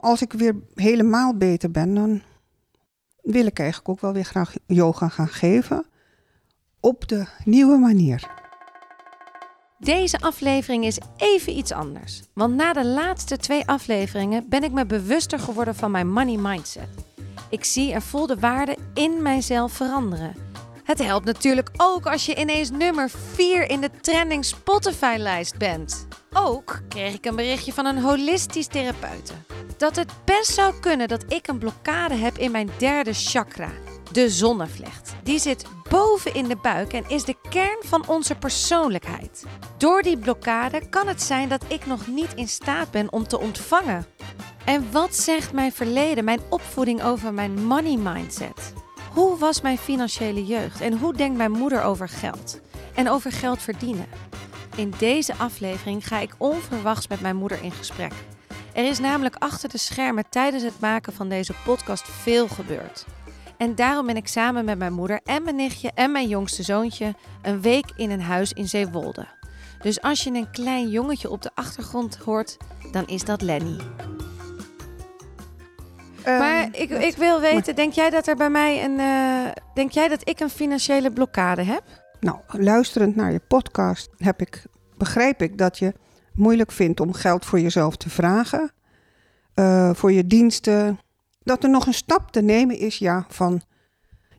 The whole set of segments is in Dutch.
Als ik weer helemaal beter ben, dan wil ik eigenlijk ook wel weer graag yoga gaan geven. Op de nieuwe manier. Deze aflevering is even iets anders. Want na de laatste twee afleveringen ben ik me bewuster geworden van mijn money mindset. Ik zie en voel de waarde in mijzelf veranderen. Het helpt natuurlijk ook als je ineens nummer 4 in de trending Spotify-lijst bent. Ook kreeg ik een berichtje van een holistisch therapeute. Dat het best zou kunnen dat ik een blokkade heb in mijn derde chakra, de zonnevlecht. Die zit boven in de buik en is de kern van onze persoonlijkheid. Door die blokkade kan het zijn dat ik nog niet in staat ben om te ontvangen. En wat zegt mijn verleden, mijn opvoeding over mijn money mindset? Hoe was mijn financiële jeugd en hoe denkt mijn moeder over geld en over geld verdienen? In deze aflevering ga ik onverwachts met mijn moeder in gesprek. Er is namelijk achter de schermen tijdens het maken van deze podcast veel gebeurd. En daarom ben ik samen met mijn moeder en mijn nichtje en mijn jongste zoontje een week in een huis in Zeewolde. Dus als je een klein jongetje op de achtergrond hoort, dan is dat Lenny. Maar Ehm, ik, ik wil weten, denk jij dat er bij mij een. eh, denk jij dat ik een financiële blokkade heb? Nou, luisterend naar je podcast heb ik, begrijp ik dat je moeilijk vindt om geld voor jezelf te vragen. eh, voor je diensten. Dat er nog een stap te nemen is, ja, van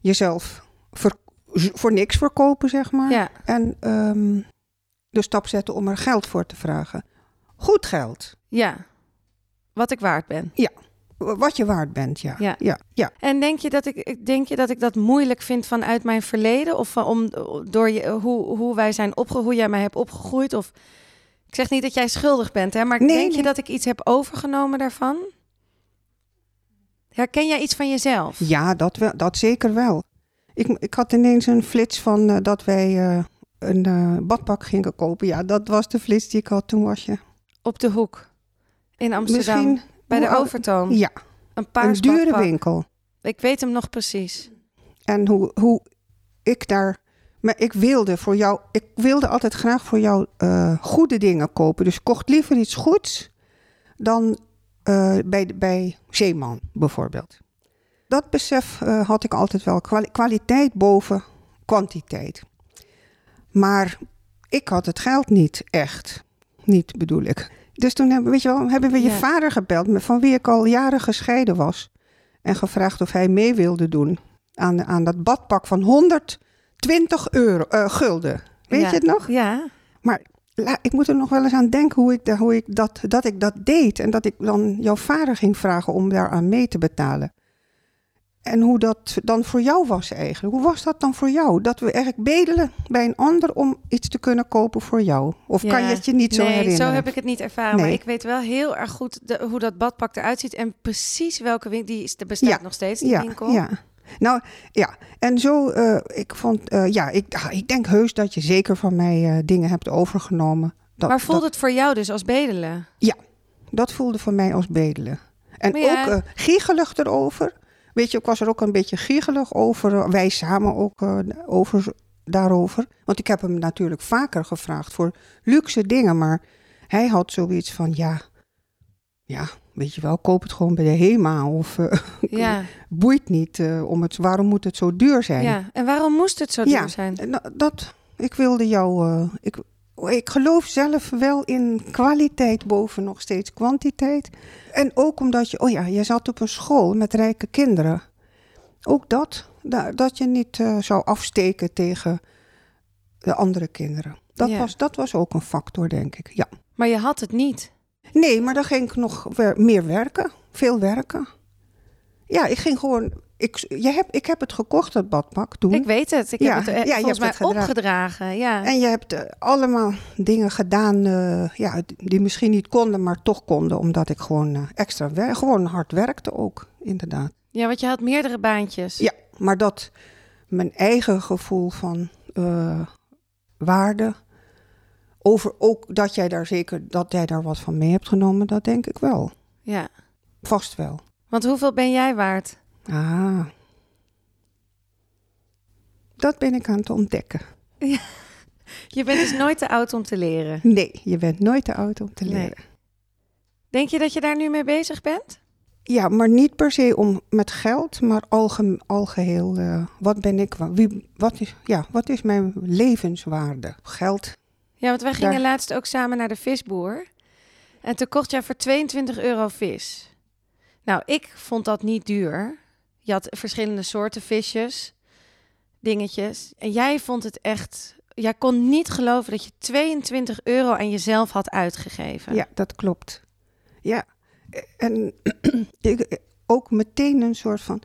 jezelf ver- voor niks verkopen, zeg maar. Ja. En ehm, de stap zetten om er geld voor te vragen. Goed geld. Ja. Wat ik waard ben. Wat je waard bent, ja. Ja. ja, ja. En denk je dat ik, denk je dat, ik dat moeilijk vind vanuit mijn verleden? Of van, om, door je, hoe, hoe wij zijn opge, hoe jij mij hebt opgegroeid? Of ik zeg niet dat jij schuldig bent, hè, maar Nee, denk je dat ik iets heb overgenomen daarvan? Herken jij iets van jezelf? Ja, dat, wel, dat zeker wel. Ik, ik had ineens een flits van eh, dat wij eh, een eh, badpak gingen kopen. Ja, dat was de flits die ik had. Toen was je Op de hoek in Amsterdam, misschien bij de Overtoom. Ja, een paars een dure badpak. winkel. Ik weet hem nog precies. En hoe, hoe ik daar... Maar ik wilde voor jou... Ik wilde altijd graag voor jou eh, goede dingen kopen. Dus ik kocht liever iets goeds dan eh, bij, bij Zeeman bijvoorbeeld. Dat besef eh, had ik altijd wel. Kwali- kwaliteit boven kwantiteit. Maar ik had het geld niet echt. Niet bedoel ik. Dus toen hebben, weet je wel, hebben we je Ja. vader gebeld, van wie ik al jaren gescheiden was. En gevraagd of hij mee wilde doen aan, aan dat badpak van 120 euro, eh, gulden. Weet Ja. je het nog? Ja. La- ik moet er nog wel eens aan denken hoe ik, hoe ik dat, dat ik dat deed. En dat ik dan jouw vader ging vragen om daaraan mee te betalen. En hoe dat dan voor jou was eigenlijk. Hoe was dat dan voor jou? Dat we eigenlijk bedelen bij een ander om iets te kunnen kopen voor jou. Of kan je het je niet zo nee, herinneren? zo heb ik het niet ervaren. Maar ik weet wel heel erg goed de- hoe dat badpak eruit ziet. En precies welke winkel. Die is- bestaat Ja, nog steeds, die ja, winkel. ja. Nou ja, en zo, eh, ik vond, eh, ja, ik, ah, ik denk heus dat je zeker van mij eh, dingen hebt overgenomen. Dat, maar voelde dat, het voor jou dus als bedelen? dat voelde voor mij als bedelen. En ja- ook giegelig erover. Weet je, ik was er ook een beetje giegelig over. Wij samen ook over, daarover. Want ik heb hem natuurlijk vaker gevraagd voor luxe dingen. Maar hij had zoiets van, ja, ja, weet je wel, koop het gewoon bij de HEMA. Of eh, Ja, boeit niet eh, om het, waarom moet het zo duur zijn? ja. En waarom moest het zo duur Ja, zijn? Dat- ik wilde jou. eh, ik, ik geloof zelf wel in kwaliteit boven nog steeds kwantiteit. En ook omdat je, oh ja, je zat op een school met rijke kinderen. Ook dat, da- dat je niet zou afsteken tegen de andere kinderen. Dat, Ja. was, dat was ook een factor, denk ik. Ja. Maar je had het niet. Nee, maar dan ging ik nog meer werken. Veel werken. Ja, ik ging gewoon. Ik, je heb, ik heb het gekocht, dat badpak toen. Ik weet het. Ik Ja, heb het eh, ja, je volgens mij hebt het gedragen. opgedragen. Ja. En je hebt eh, allemaal dingen gedaan eh, ja, die misschien niet konden, maar toch konden. Omdat ik gewoon extra gewoon hard werkte ook, inderdaad. ja, want je had meerdere baantjes. Ja, maar dat mijn eigen gevoel van waarde. Over ook dat jij daar zeker dat jij daar wat van mee hebt genomen, dat denk ik wel. ja. Vast wel. Want hoeveel ben jij waard? Ah. Dat ben ik aan het ontdekken. Je bent dus nooit te oud om te leren. Nee, je bent nooit te oud om te Nee. leren. Denk je dat je daar nu mee bezig bent? Ja, maar niet per se om met geld, maar alge, algeheel. eh, wat ben ik? Wie, wat, is, ja, wat is mijn levenswaarde? Geld. Ja, want wij gingen Daar- laatst ook samen naar de visboer. En toen kocht jij voor 22 euro vis. Nou, ik vond dat niet duur. Je had verschillende soorten visjes, dingetjes. En jij vond het echt... Jij kon niet geloven dat je 22 euro aan jezelf had uitgegeven. Ja, dat klopt. Ja, en ik, ook meteen een soort van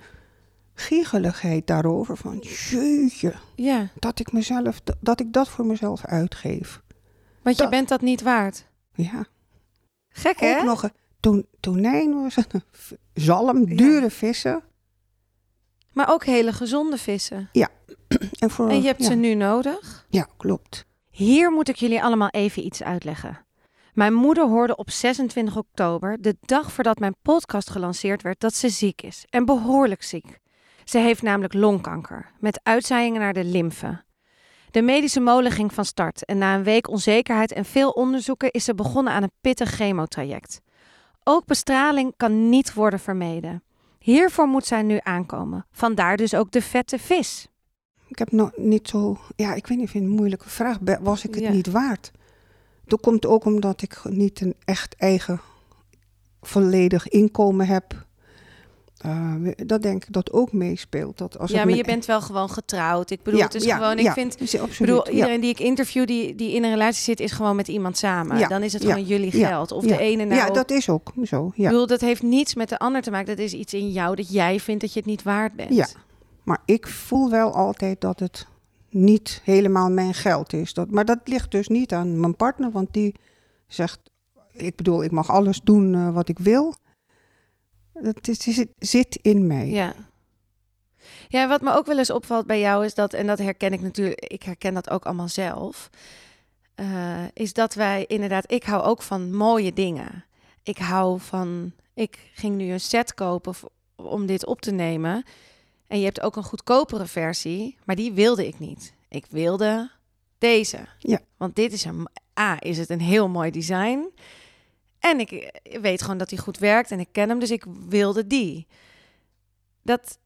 giegeligheid daarover. Van jeetje, Ja, dat ik, mezelf, dat ik dat voor mezelf uitgeef. Want je bent dat niet waard. Ja, Gek, hè? ook nog een to- tonijn was een zalm, dure vissen. Maar ook hele gezonde vissen. En, voor, En je hebt ja, ze nu nodig. Ja, klopt. Hier moet ik jullie allemaal even iets uitleggen. Mijn moeder hoorde op 26 oktober, de dag voordat mijn podcast gelanceerd werd, dat ze ziek is. En behoorlijk ziek. Ze heeft namelijk longkanker, met uitzaaiingen naar de lymfe. De medische molen ging van start en na een week onzekerheid en veel onderzoeken is ze begonnen aan een pittig chemotraject. Ook bestraling kan niet worden vermeden. Hiervoor moet zij nu aankomen. Vandaar dus ook de vette vis. Ik heb nog niet zo... Ja, ik weet niet, ik vind het een moeilijke vraag. Was ik het Ja. niet waard? Dat komt ook omdat ik niet een echt eigen volledig inkomen heb. Eh, dat denk ik dat ook meespeelt. Dat als ja, maar je bent wel gewoon getrouwd. Ik bedoel, Ja, het is ja, gewoon, ik ja, vind, ik absoluut, bedoel, iedereen die ik interview die, die in een relatie zit, is gewoon met iemand samen. Ja, Dan is het gewoon jullie geld. Of ja. de ene nou... Ja, dat is ook zo. Ik Ja. bedoel, dat heeft niets met de ander te maken. Dat is iets in jou dat jij vindt dat je het niet waard bent. Ja. Maar ik voel wel altijd dat het niet helemaal mijn geld is. Dat, maar dat ligt dus niet aan mijn partner, want die zegt... Ik bedoel, ik mag alles doen eh, wat ik wil. Is, het zit in mij. Ja. Ja, wat me ook wel eens opvalt bij jou is dat, en dat herken ik natuurlijk, ik herken dat ook allemaal zelf, eh, is dat wij inderdaad, ik hou ook van mooie dingen. Ik hou van, ik ging nu een set kopen om dit op te nemen. En je hebt ook een goedkopere versie, maar die wilde ik niet. Ik wilde deze. Ja. Want dit is een, A, is het een heel mooi design. En ik weet gewoon dat hij goed werkt en ik ken hem, dus ik wilde die. Dat,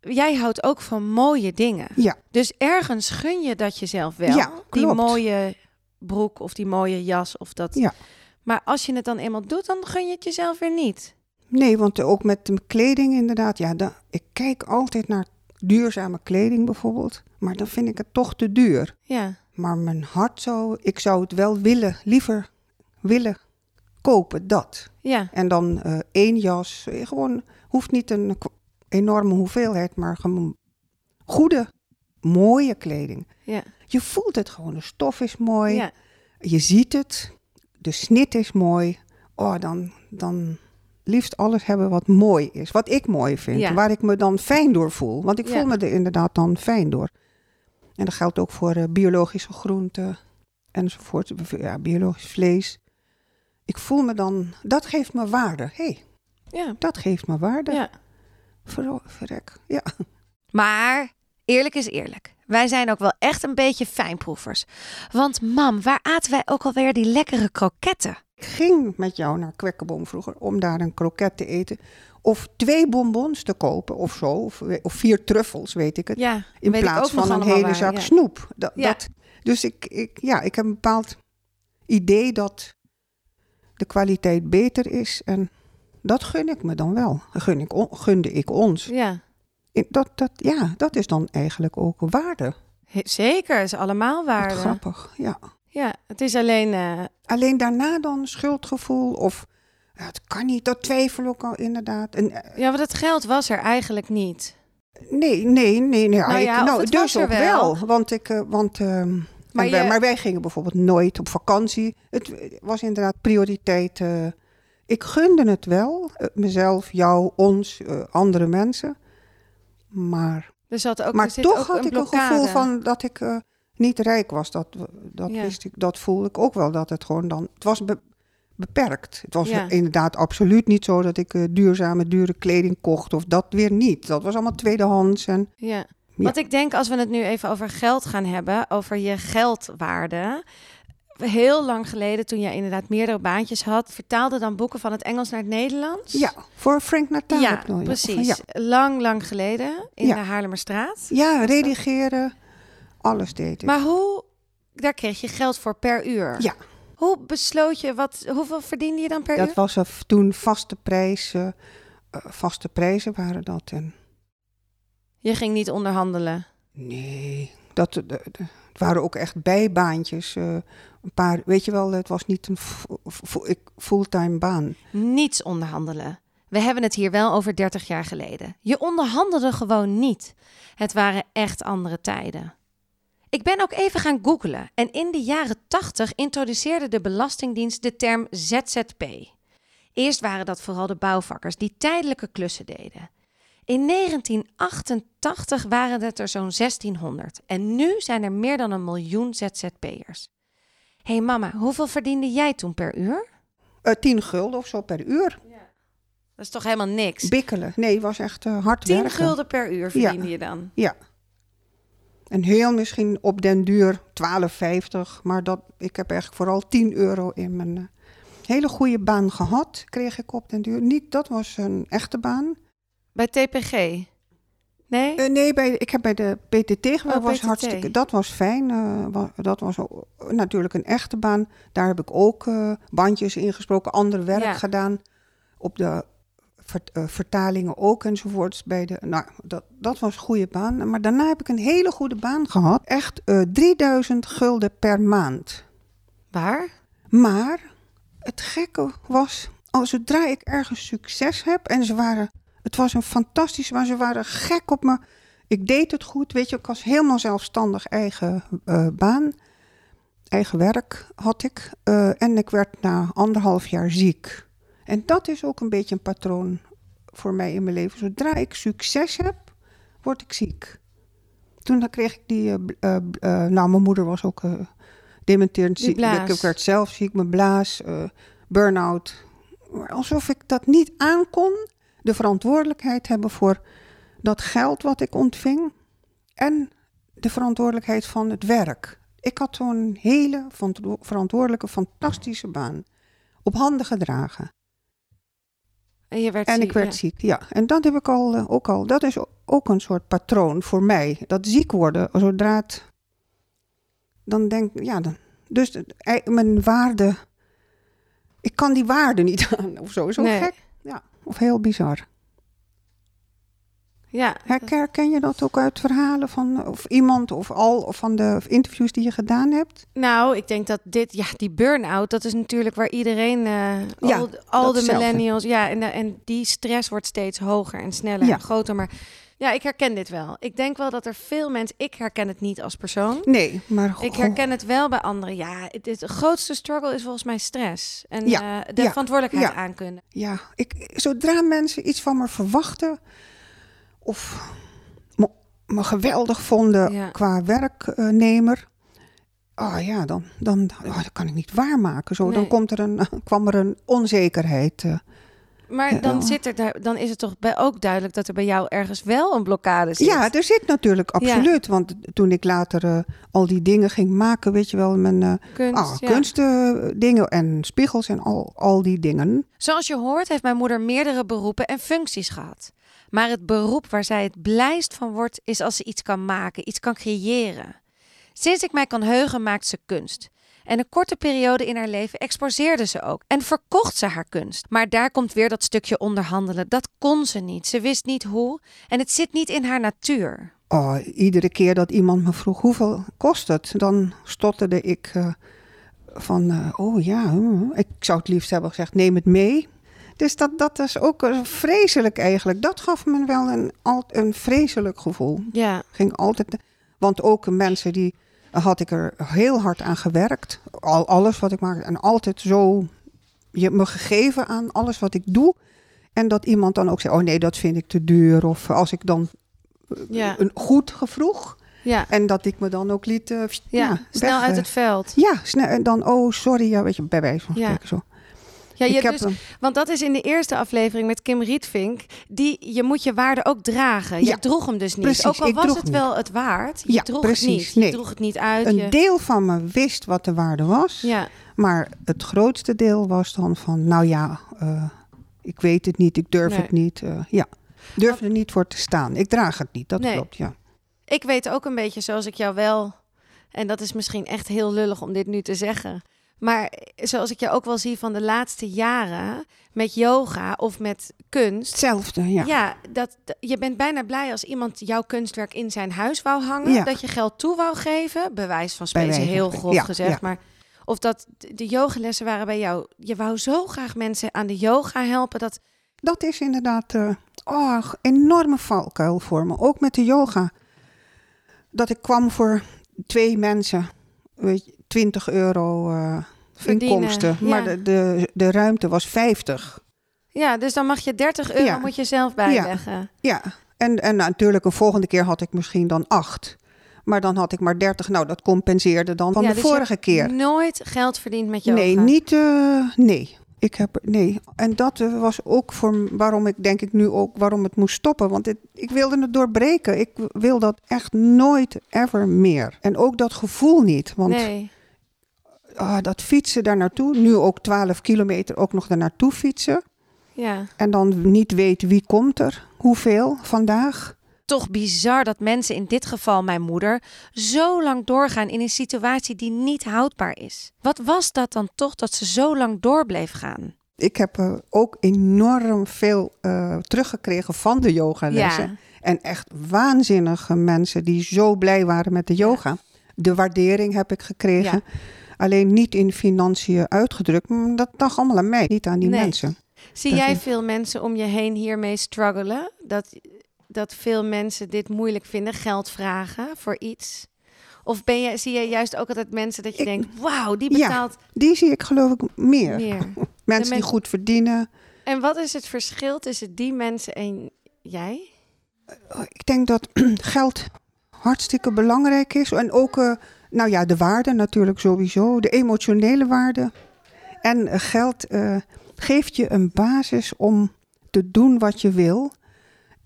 jij houdt ook van mooie dingen. Ja. Dus ergens gun je dat jezelf wel. Ja, die mooie broek of die mooie jas of dat. Ja. Maar als je het dan eenmaal doet, dan gun je het jezelf weer niet. Nee, want ook met de kleding inderdaad. Ja, dan, ik kijk altijd naar duurzame kleding bijvoorbeeld. Maar dan vind ik het toch te duur. Ja, Maar mijn hart zou... Ik zou het wel willen, liever willen kopen, dat. ja, En dan eh, één jas. eh, Gewoon, hoeft niet een enorme hoeveelheid, maar gewoon goede, mooie kleding. ja, Je voelt het gewoon. De stof is mooi. ja. Je ziet het. De snit is mooi. Oh, dan, dan liefst alles hebben wat mooi is. Wat ik mooi vind. Ja. Waar ik me dan fijn door voel. Want ik voel me er inderdaad dan fijn door. En dat geldt ook voor eh, biologische groenten enzovoort. Ja, biologisch vlees. Ik voel me dan... Dat geeft me waarde. Hé, hey, ja. dat geeft me waarde. ja. Ver, verrek. Ja. Maar eerlijk is eerlijk. Wij zijn ook wel echt een beetje fijnproevers. Want mam, waar aten wij ook alweer die lekkere kroketten? Ik ging met jou naar Kwekkenboom vroeger om daar een kroket te eten. Of twee bonbons te kopen of zo. Of, of vier truffels, weet ik het. Ja, In weet ik plaats ook nog van een hele waar, zak ja. snoep. Dat, Ja. dat, dus ik, ik, ja, ik heb een bepaald idee dat de kwaliteit beter is. En dat gun ik me dan wel. Gun ik, gunde ik ons. Ja, Dat, dat, ja, dat is dan eigenlijk ook waarde. zeker. is allemaal Wat waarde. grappig, ja. Ja, het is alleen... eh, Alleen daarna dan schuldgevoel of... Ja, het kan niet, dat twijfel ik al inderdaad. En, eh, ja, want het geld was er eigenlijk niet. nee, nee, nee. nee Nou ja, nou, het dus was er ook wel. wel. Want ik... eh, want, ehm, Maar wij, maar wij gingen bijvoorbeeld nooit op vakantie. Het was inderdaad prioriteit. eh, ik gunde het wel. eh, mezelf, jou, ons, eh, andere mensen. Maar, Er zat ook, er maar zit toch ook had een ik een gevoel van dat ik niet rijk was. Dat, dat, Ja. wist ik, dat voelde ik ook wel. Dat het gewoon dan... Het was be- beperkt. Het was Ja. inderdaad absoluut niet zo dat ik duurzame, dure kleding kocht. Of dat weer niet. Dat was allemaal tweedehands. En, Ja. Ja. Want ik denk, als we het nu even over geld gaan hebben, over je geldwaarde. heel lang geleden, toen jij inderdaad meerdere baantjes had, vertaalde dan boeken van het Engels naar het Nederlands? Ja, voor Frank Natal. Ja, nog- precies. Ja. Lang, lang geleden in Ja. de Haarlemmerstraat. ja, redigeren, alles deed ik. Maar hoe, daar kreeg je geld voor per uur. Ja. Hoe besloot je, wat, hoeveel verdiende je dan per dat uur? was er toen vaste prijzen, eh, vaste prijzen waren dat. En Je ging niet onderhandelen. nee, dat, de- de- het waren ook echt bijbaantjes. eh, een paar, weet je wel, het was niet een fulltime baan. Niets onderhandelen. We hebben het hier wel over 30 jaar geleden. Je onderhandelde gewoon niet. Het waren echt andere tijden. Ik ben ook even gaan googlen en in de jaren 80 introduceerde de Belastingdienst de term ZZP. Eerst waren dat vooral de bouwvakkers die tijdelijke klussen deden. In 1988 waren het er zo'n 1600 en nu zijn er meer dan een miljoen ZZP'ers. Hé hey mama, hoeveel verdiende jij toen per uur? Eh, tien gulden of zo per uur. Dat is toch helemaal niks? Bikkelen. Nee, het was echt eh, hard 10 werken. gulden per uur verdiende je dan. Ja. En heel misschien op den duur 12,50. Maar dat, ik heb eigenlijk vooral 10 euro in mijn eh, hele goede baan gehad. Kreeg ik op den duur. Niet, dat was een echte baan. Bij TPG? Nee? Eh, nee, bij, ik heb bij de PTT gewerkt. Oh, was PTT. hartstikke, dat was fijn. eh, dat was natuurlijk een echte baan. Daar heb ik ook eh, bandjes ingesproken, ander werk Ja. gedaan. Op de vert- vertalingen ook enzovoorts. Bij de, nou, dat, dat was een goede baan. Maar daarna heb ik een hele goede baan gehad. Echt eh 3000 gulden per maand. Waar? Maar het gekke was, zodra ik ergens succes heb en ze waren, het was een fantastisch, maar ze waren gek op me. Ik deed het goed, weet je, ik was helemaal zelfstandig eigen eh, baan, eigen werk had ik. eh, en ik werd na anderhalf jaar ziek. En dat is ook een beetje een patroon voor mij in mijn leven. Zodra ik succes heb, word ik ziek. Toen dan kreeg ik die, eh, nou mijn moeder was ook dementerend ziek. Ik werd zelf ziek, mijn blaas, burn-out. Alsof ik dat niet aankon, de verantwoordelijkheid hebben voor dat geld wat ik ontving en de verantwoordelijkheid van het werk. Ik had zo'n hele verantwo- verantwoordelijke, fantastische baan. Op handen gedragen. En je werd En ziek, ik werd ja. ziek, ja. En dat heb ik al, eh, ook al. Dat is ook een soort patroon voor mij. Dat ziek worden, zodra het... Dan denk ik, ja, dan... Dus ei- mijn waarde... Ik kan die waarde niet aan, of zo. Zo Nee. gek. Ja, of heel bizar. Ja, Herken, je dat ook uit verhalen van of iemand of al of van de interviews die je gedaan hebt? nou, ik denk dat dit, ja, die burn-out, dat is natuurlijk waar iedereen, eh, Ja, al, al de millennials, ja, en, en die stress wordt steeds hoger en sneller Ja. en groter. Maar ja, ik herken dit wel. Ik denk wel dat er veel mensen, ik herken het niet als persoon. Nee, maar Ik herken het wel bij anderen. Ja, het, het grootste struggle is volgens mij stress. En Ja, eh, de ja, verantwoordelijkheid ja. aankunnen. Ja, ik, zodra mensen iets van me verwachten of me, me geweldig vonden qua werknemer, ah ja, dan, dan dat kan ik niet waarmaken. Zo, Nee. dan komt er een, kwam er een onzekerheid. eh. Maar dan, zit er dan is het toch bij, ook duidelijk dat er bij jou ergens wel een blokkade zit. Ja, er zit natuurlijk Ja. absoluut. Want toen ik later eh, al die dingen ging maken, weet je wel, mijn eh kunst. ah, ja. kunstdingen en spiegels en al, al die dingen. Zoals je hoort heeft mijn moeder meerdere beroepen en functies gehad. Maar het beroep waar zij het blijst van wordt, is als ze iets kan maken, iets kan creëren. Sinds ik mij kan heugen, maakt ze kunst. En een korte periode in haar leven exposeerde ze ook en verkocht ze haar kunst. Maar daar komt weer dat stukje onderhandelen. Dat kon ze niet. Ze wist niet hoe en het zit niet in haar natuur. Oh, iedere keer dat iemand me vroeg hoeveel kost het, dan stotterde ik eh, van, eh, oh ja, hm, ik zou het liefst hebben gezegd, neem het mee. Dus dat, dat is ook eh, vreselijk eigenlijk. Dat gaf me wel een, al- een vreselijk gevoel. Ja, Ging altijd, want ook mensen die had ik er heel hard aan gewerkt. Al, alles wat ik maak en altijd zo je me gegeven aan alles wat ik doe. En dat iemand dan ook zei, oh nee, dat vind ik te duur. Of als ik dan ja, een goed gevroeg. ja. En dat ik me dan ook liet... eh, ja. snel weg, uit eh. het veld. Ja, snel. En dan, oh, sorry, ja, weet je, bij wijze van Ja. spreken zo. Ja, je dus, want dat is in de eerste aflevering met Kim Rietvink. Die, je moet je waarde ook dragen. Je Ja, droeg hem dus niet. precies, ook al was het niet. wel het waard. Je Ja, droeg precies, het niet. Je nee. droeg het niet uit. een je- deel van me wist wat de waarde was. ja, Maar het grootste deel was dan van, nou ja, eh, ik weet het niet, ik durf Nee. het niet. eh, ja, durf er niet voor te staan. Ik draag het niet, dat Nee. klopt, ja. ik weet ook een beetje zoals ik jou wel... En dat is misschien echt heel lullig om dit nu te zeggen. Maar zoals ik jou ook wel zie van de laatste jaren... met yoga of met kunst... Hetzelfde, ja. Ja, dat, je bent bijna blij als iemand jouw kunstwerk in zijn huis wou hangen. Ja. Dat je geld toe wou geven. Bewijs van spreken, wijze heel grof ja, gezegd. ja. Maar of dat de yogalessen waren bij jou. Je wou zo graag mensen aan de yoga helpen. Dat, Dat is inderdaad eh oh, enorme valkuil voor me. Ook met de yoga. Dat ik kwam voor twee mensen, weet je, 20 euro Verdienen, inkomsten. ja. Maar de, de, de ruimte was 50. ja, dus dan mag je 30 euro Ja. moet je zelf bijleggen. Ja, en, en natuurlijk een volgende keer had ik misschien dan 8. Maar dan had ik maar 30. Nou, dat compenseerde dan van Ja, de dus je vorige hebt keer. Nooit geld verdiend met yoga. Nee, niet. eh, nee. Ik heb nee. En dat eh, was ook voor waarom ik denk ik nu ook waarom het moest stoppen. Want het, ik wilde het doorbreken. Ik wil dat echt nooit ever meer. En ook dat gevoel niet. Want Nee. Ah, dat fietsen daar naartoe, nu ook 12 kilometer ook nog daar naartoe fietsen. Ja. En dan niet weten wie komt er, hoeveel vandaag. Toch bizar dat mensen, in dit geval mijn moeder, zo lang doorgaan in een situatie die niet houdbaar is. Wat was dat dan toch dat ze zo lang door bleef gaan? Ik heb eh, ook enorm veel eh, teruggekregen van de yogalessen. Ja. En echt waanzinnige mensen die zo blij waren met de yoga. De waardering heb ik gekregen. Alleen niet in financiën uitgedrukt. Dat lag allemaal aan mij, niet aan die Nee. mensen. Zie Dat jij is- veel mensen om je heen hiermee struggelen? Dat, dat veel mensen dit moeilijk vinden, geld vragen voor iets? Of ben je, zie je juist ook altijd mensen dat je Ik- denkt, wauw, die Ja. betaalt Die zie ik geloof ik meer. meer. Mensen die goed verdienen. En wat is het verschil tussen die mensen en jij? Ik denk dat geld hartstikke belangrijk is. En ook, eh, nou ja, de waarde natuurlijk sowieso. De emotionele waarde. En eh, geld eh, geeft je een basis om te doen wat je wil.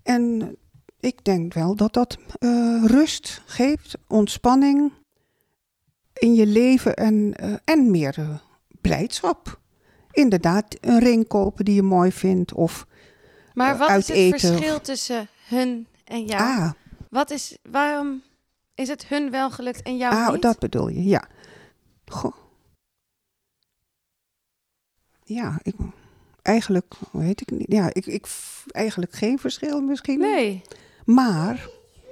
En ik denk wel dat dat eh, rust geeft, ontspanning in je leven en, en meer blijdschap. Inderdaad, een ring kopen die je mooi vindt. Of, Maar wat is het verschil tussen hun en jou? ah, Wat is, waarom is het hun wel gelukt en jou Ah, niet? dat bedoel je, ja. Goh. Ja, ik, eigenlijk, weet ik niet. Ja, ik, ik, eigenlijk geen verschil misschien. Nee. Maar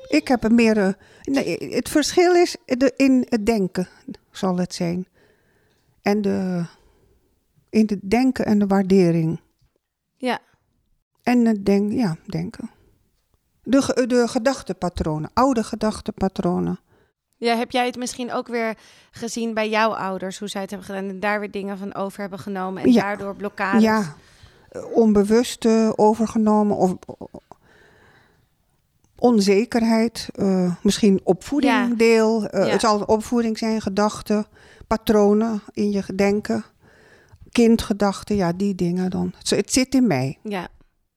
ik heb een meer. eh, Nee, het verschil is de, in het denken, zal het zijn. En de, in het denken en de waardering. Ja. En het denk, ja, denken. De, de gedachtepatronen, oude gedachtepatronen. Ja, heb jij het misschien ook weer gezien bij jouw ouders, hoe zij het hebben gedaan en daar weer dingen van over hebben genomen en Ja. daardoor blokkades? Ja, onbewust eh, overgenomen of onzekerheid, eh, misschien opvoeding Ja. deel. Eh, Ja. Het zal opvoeding zijn, gedachten, patronen in je denken, kindgedachten, ja, die dingen dan. Het zit in mij. Ja.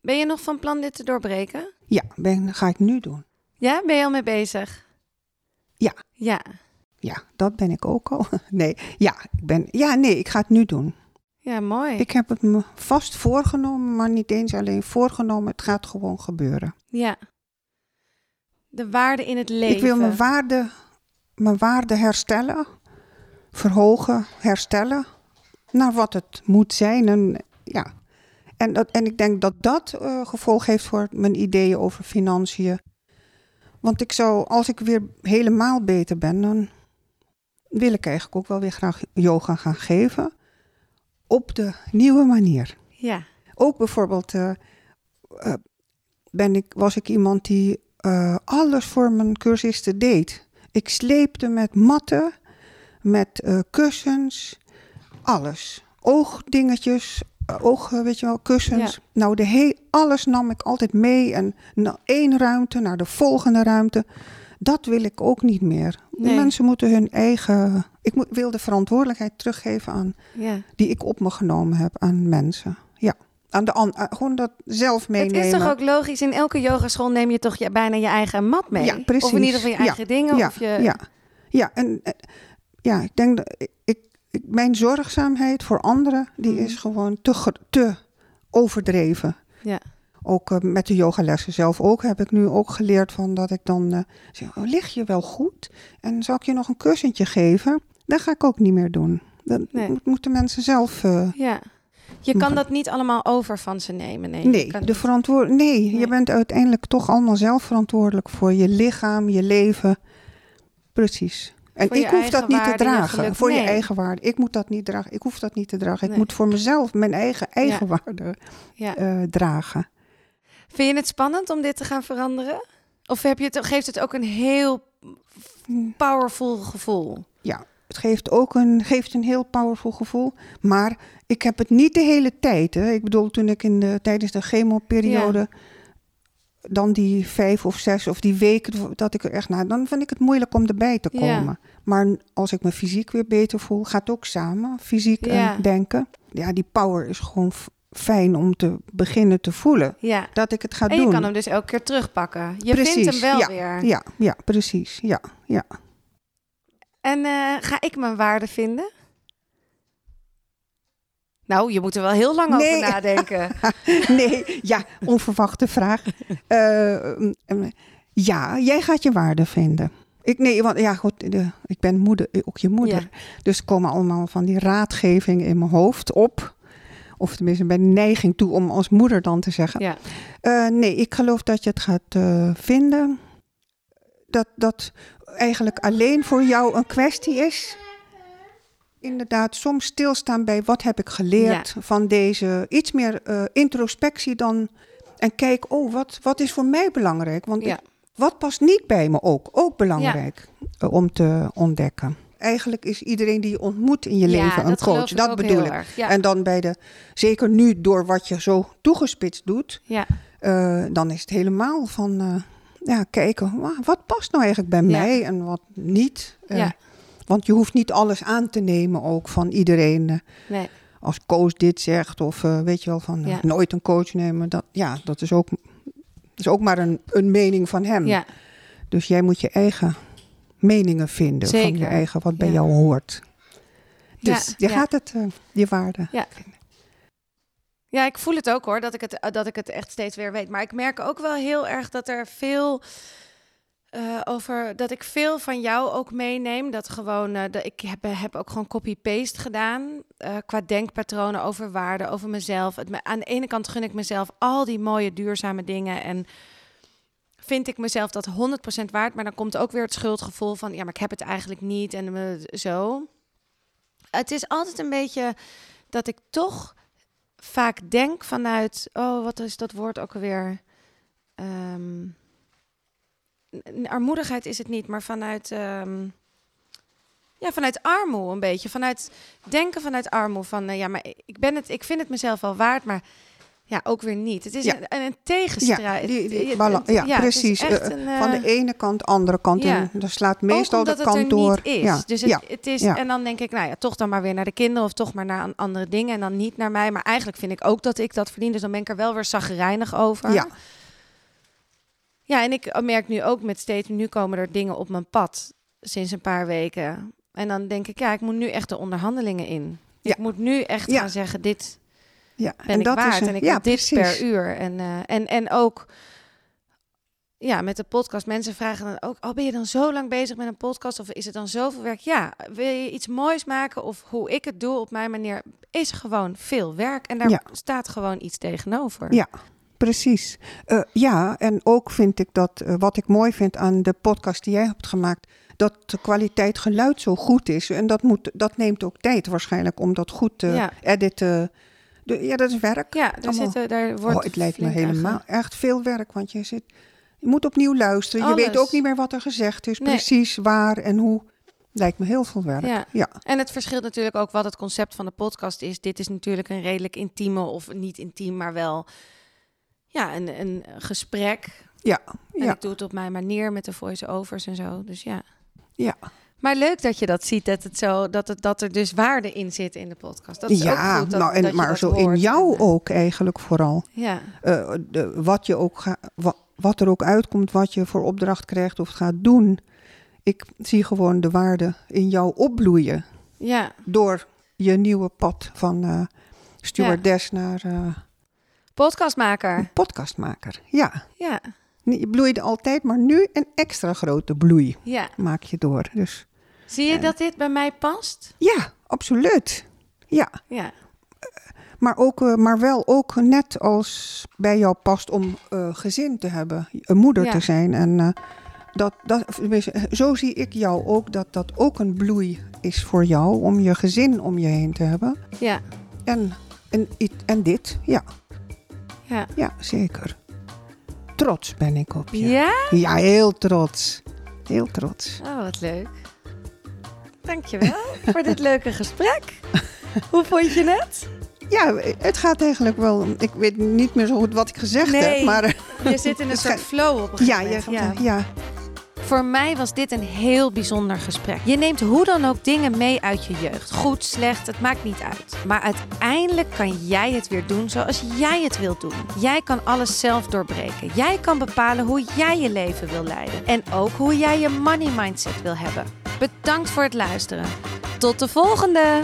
Ben je nog van plan dit te doorbreken? Ja, ben, ga ik nu doen. Ja, ben je al mee bezig? Ja. Ja. Ja, dat ben ik ook al. Nee, ja, ik ben, ja, nee, ik ga het nu doen. Ja, mooi. Ik heb het me vast voorgenomen, maar niet eens alleen voorgenomen. Het gaat gewoon gebeuren. Ja. De waarde in het leven. Ik wil mijn waarde, mijn waarde herstellen, verhogen, herstellen naar wat het moet zijn. En, ja. En, dat, en ik denk dat dat eh, gevolg heeft voor mijn ideeën over financiën. Want ik zou, als ik weer helemaal beter ben, dan wil ik eigenlijk ook wel weer graag yoga gaan geven. Op de nieuwe manier. Ja. Ook bijvoorbeeld eh, eh, ben ik, was ik iemand die alles voor mijn cursisten deed. Ik sleepte met matten, met kussens, alles. Oogdingetjes, oog, eh, weet je wel, kussens. Nou, de he alles nam ik altijd mee. En na één ruimte naar de volgende ruimte. Dat wil ik ook niet meer. Nee. mensen moeten hun eigen. Ik moet, wil de verantwoordelijkheid teruggeven aan Ja. die ik op me genomen heb aan mensen. Ja, aan de an, aan- gewoon dat zelf meenemen. Het is toch ook logisch, in elke yogaschool neem je toch je, bijna je eigen mat mee? Ja, precies. Of in ieder geval je Ja, eigen dingen. ja, of je... ja, ja, en eh, ja, ik denk dat ik- mijn zorgzaamheid voor anderen die Mhm. is gewoon te, te overdreven. Ja. Ook eh, met de yogalessen zelf ook heb ik nu ook geleerd van dat ik dan eh, zeg, oh, lig je wel goed? En zal ik je nog een kussentje geven? Dat ga ik ook niet meer doen. Dat Nee. moeten mensen zelf. eh, Ja. Je kan dat niet allemaal over van ze nemen. Nee, Nee, kan de verantwoord nee, Nee. je bent uiteindelijk toch allemaal zelf verantwoordelijk voor je lichaam, je leven. Precies. En ik hoef eigen dat niet te waarde dragen. voor je eigen waarde. Ik moet dat niet dragen. Ik hoef dat niet te dragen. Ik moet voor mezelf mijn eigen eigenwaarde Ja. eh, dragen. Vind je het spannend om dit te gaan veranderen? Of heb je het, geeft het ook een heel powerful gevoel? Ja, het geeft ook een, geeft een heel powerful gevoel. Maar ik heb het niet de hele tijd. Hè. Ik bedoel, toen ik in de, tijdens de chemoperiode... dan die vijf of zes of die weken dat ik er echt naar... dan vind ik het moeilijk om erbij te Ja. komen. Maar als ik me fysiek weer beter voel... gaat het ook samen, fysiek Ja. en denken. Ja, die power is gewoon fijn om te beginnen te voelen. Ja. Dat ik het ga En je doen. kan hem dus elke keer terugpakken. Je Precies, vindt hem wel ja, weer. Ja, ja, precies. Ja, ja. En eh, ga ik mijn waarde vinden? Nou, je moet er wel heel lang Nee. over nadenken. Nee, ja, onverwachte vraag. Eh, mm, ja, jij gaat je waarde vinden. Ik, nee, want ja, goed, de, ik ben moeder, ook je moeder. Dus komen allemaal van die raadgevingen in mijn hoofd op. Of tenminste, bij neiging toe om als moeder dan te zeggen. Ja. Eh, nee, ik geloof dat je het gaat eh, vinden. Dat dat eigenlijk alleen voor jou een kwestie is. Inderdaad, soms stilstaan bij wat heb ik geleerd van deze. Iets meer eh, introspectie dan. En kijk, oh, wat, wat is voor mij belangrijk? Want Ja. ik- wat past niet bij me ook? Ook belangrijk eh, om te ontdekken. Eigenlijk is iedereen die je ontmoet in je leven een coach. Dat bedoel ik. En dan bij de, zeker nu door wat je zo toegespitst doet, Ja. eh, dan is het helemaal van ja, kijken, wa- wat past nou eigenlijk bij mij en wat niet. Ja. Want je hoeft niet alles aan te nemen ook van iedereen. eh, Nee. als coach dit zegt of eh, weet je wel van eh, Ja. nooit een coach nemen. Dat, ja, dat is ook, is ook maar een, een mening van hem. Ja. Dus jij moet je eigen meningen vinden van je eigen wat bij Ja. jou hoort. Dus je gaat het, je waarde. Ja. Ja, ik voel het ook hoor, dat ik het, dat ik het echt steeds weer weet. Maar ik merk ook wel heel erg dat er veel eh, over, dat ik veel van jou ook meeneem. Dat gewoon, eh, dat ik heb, heb ook gewoon copy-paste gedaan eh, qua denkpatronen over waarde, over mezelf. Het, aan de ene kant gun ik mezelf al die mooie duurzame dingen en vind ik mezelf dat 100% waard. Maar dan komt ook weer het schuldgevoel van, ja, maar ik heb het eigenlijk niet en eh, zo. Het is altijd een beetje dat ik toch vaak denk vanuit, oh, wat is dat woord ook alweer? Ehm, armoedigheid is het niet, maar vanuit, ehm, ja, vanuit armoe een beetje. Vanuit denken vanuit armoe. Van, eh, ja, maar ik, ben het, ik vind het mezelf wel waard, maar ja, ook weer niet. Het is Ja. een, een tegenstrijd. die- die ja, precies. Eh, een, eh, Van de ene kant, andere kant. ja. En slaat meestal de kant door. is. Ja, Dus het, is, en dan denk ik, nou ja, toch dan maar weer naar de kinderen of toch maar naar an- andere dingen en dan niet naar mij. Maar eigenlijk vind ik ook dat ik dat verdien, dus dan ben ik er wel weer zagrijnig over. Ja. Ja, en ik merk nu ook met steeds, nu komen er dingen op mijn pad sinds een paar weken. En dan denk ik, ja, ik moet nu echt de onderhandelingen in. Ja. Ik moet nu echt Ja. gaan zeggen, dit ja. ben ik waard een- en ik ja, heb dit precies. per uur. En, eh, en, en ook, ja, met de podcast, mensen vragen dan ook, oh, ben je dan zo lang bezig met een podcast of is het dan zoveel werk? Ja, wil je iets moois maken of hoe ik het doe op mijn manier, is gewoon veel werk. En daar Ja. staat gewoon iets tegenover. Ja. Precies. Eh, ja, en ook vind ik dat eh, wat ik mooi vind aan de podcast die jij hebt gemaakt, dat de kwaliteit geluid zo goed is. En dat, moet, dat neemt ook tijd waarschijnlijk om dat goed te Ja. editen. De, ja, dat is werk. Ja, daar, zitten, daar wordt Oh, het lijkt me aan helemaal echt veel werk, want je zit, je moet opnieuw luisteren. Je weet ook niet meer wat er gezegd is, Nee. precies waar en hoe. Lijkt me heel veel werk. Ja. ja. En het verschilt natuurlijk ook wat het concept van de podcast is. Dit is natuurlijk een redelijk intieme, of niet intiem, maar wel ja, een, een gesprek. Ja, En ja, ik doe het op mijn manier met de voice-overs en zo. Dus ja. ja. Maar leuk dat je dat ziet, dat, het zo, dat, het, dat er dus waarde in zit in de podcast. Dat is ja, ook goed dat, nou, en, dat maar zo in jou En, eh, ook eigenlijk vooral. Ja, Eh, de, wat, je ook ga, wa- wat er ook uitkomt, wat je voor opdracht krijgt of gaat doen. Ik zie gewoon de waarde in jou opbloeien. ja. Door je nieuwe pad van eh stewardess naar Podcastmaker. podcastmaker. Ja, Ja, je bloeide altijd, maar nu een extra grote bloei ja. maak je door. Dus Zie je dat dit bij mij past? ja, absoluut. Ja, Ja. maar, ook, eh, maar wel ook net als bij jou past om eh, gezin te hebben, een moeder Ja. te zijn. En eh, dat, dat, zo zie ik jou ook, dat dat ook een bloei is voor jou om je gezin om je heen te hebben. Ja. En, en dit, ja, Ja. ja, zeker. Trots ben ik op je. Ja? Ja, heel trots. Heel trots. Oh, wat leuk. Dankjewel voor dit leuke gesprek. Hoe vond je het? Ja, het gaat eigenlijk wel. Ik weet niet meer zo goed wat ik gezegd Nee. heb, maar Je zit in een soort flow op een ja, gegeven je, moment. ja. ja. Voor mij was dit een heel bijzonder gesprek. Je neemt hoe dan ook dingen mee uit je jeugd. Goed, slecht, het maakt niet uit. Maar uiteindelijk kan jij het weer doen zoals jij het wilt doen. Jij kan alles zelf doorbreken. Jij kan bepalen hoe jij je leven wil leiden. En ook hoe jij je money mindset wil hebben. Bedankt voor het luisteren. Tot de volgende!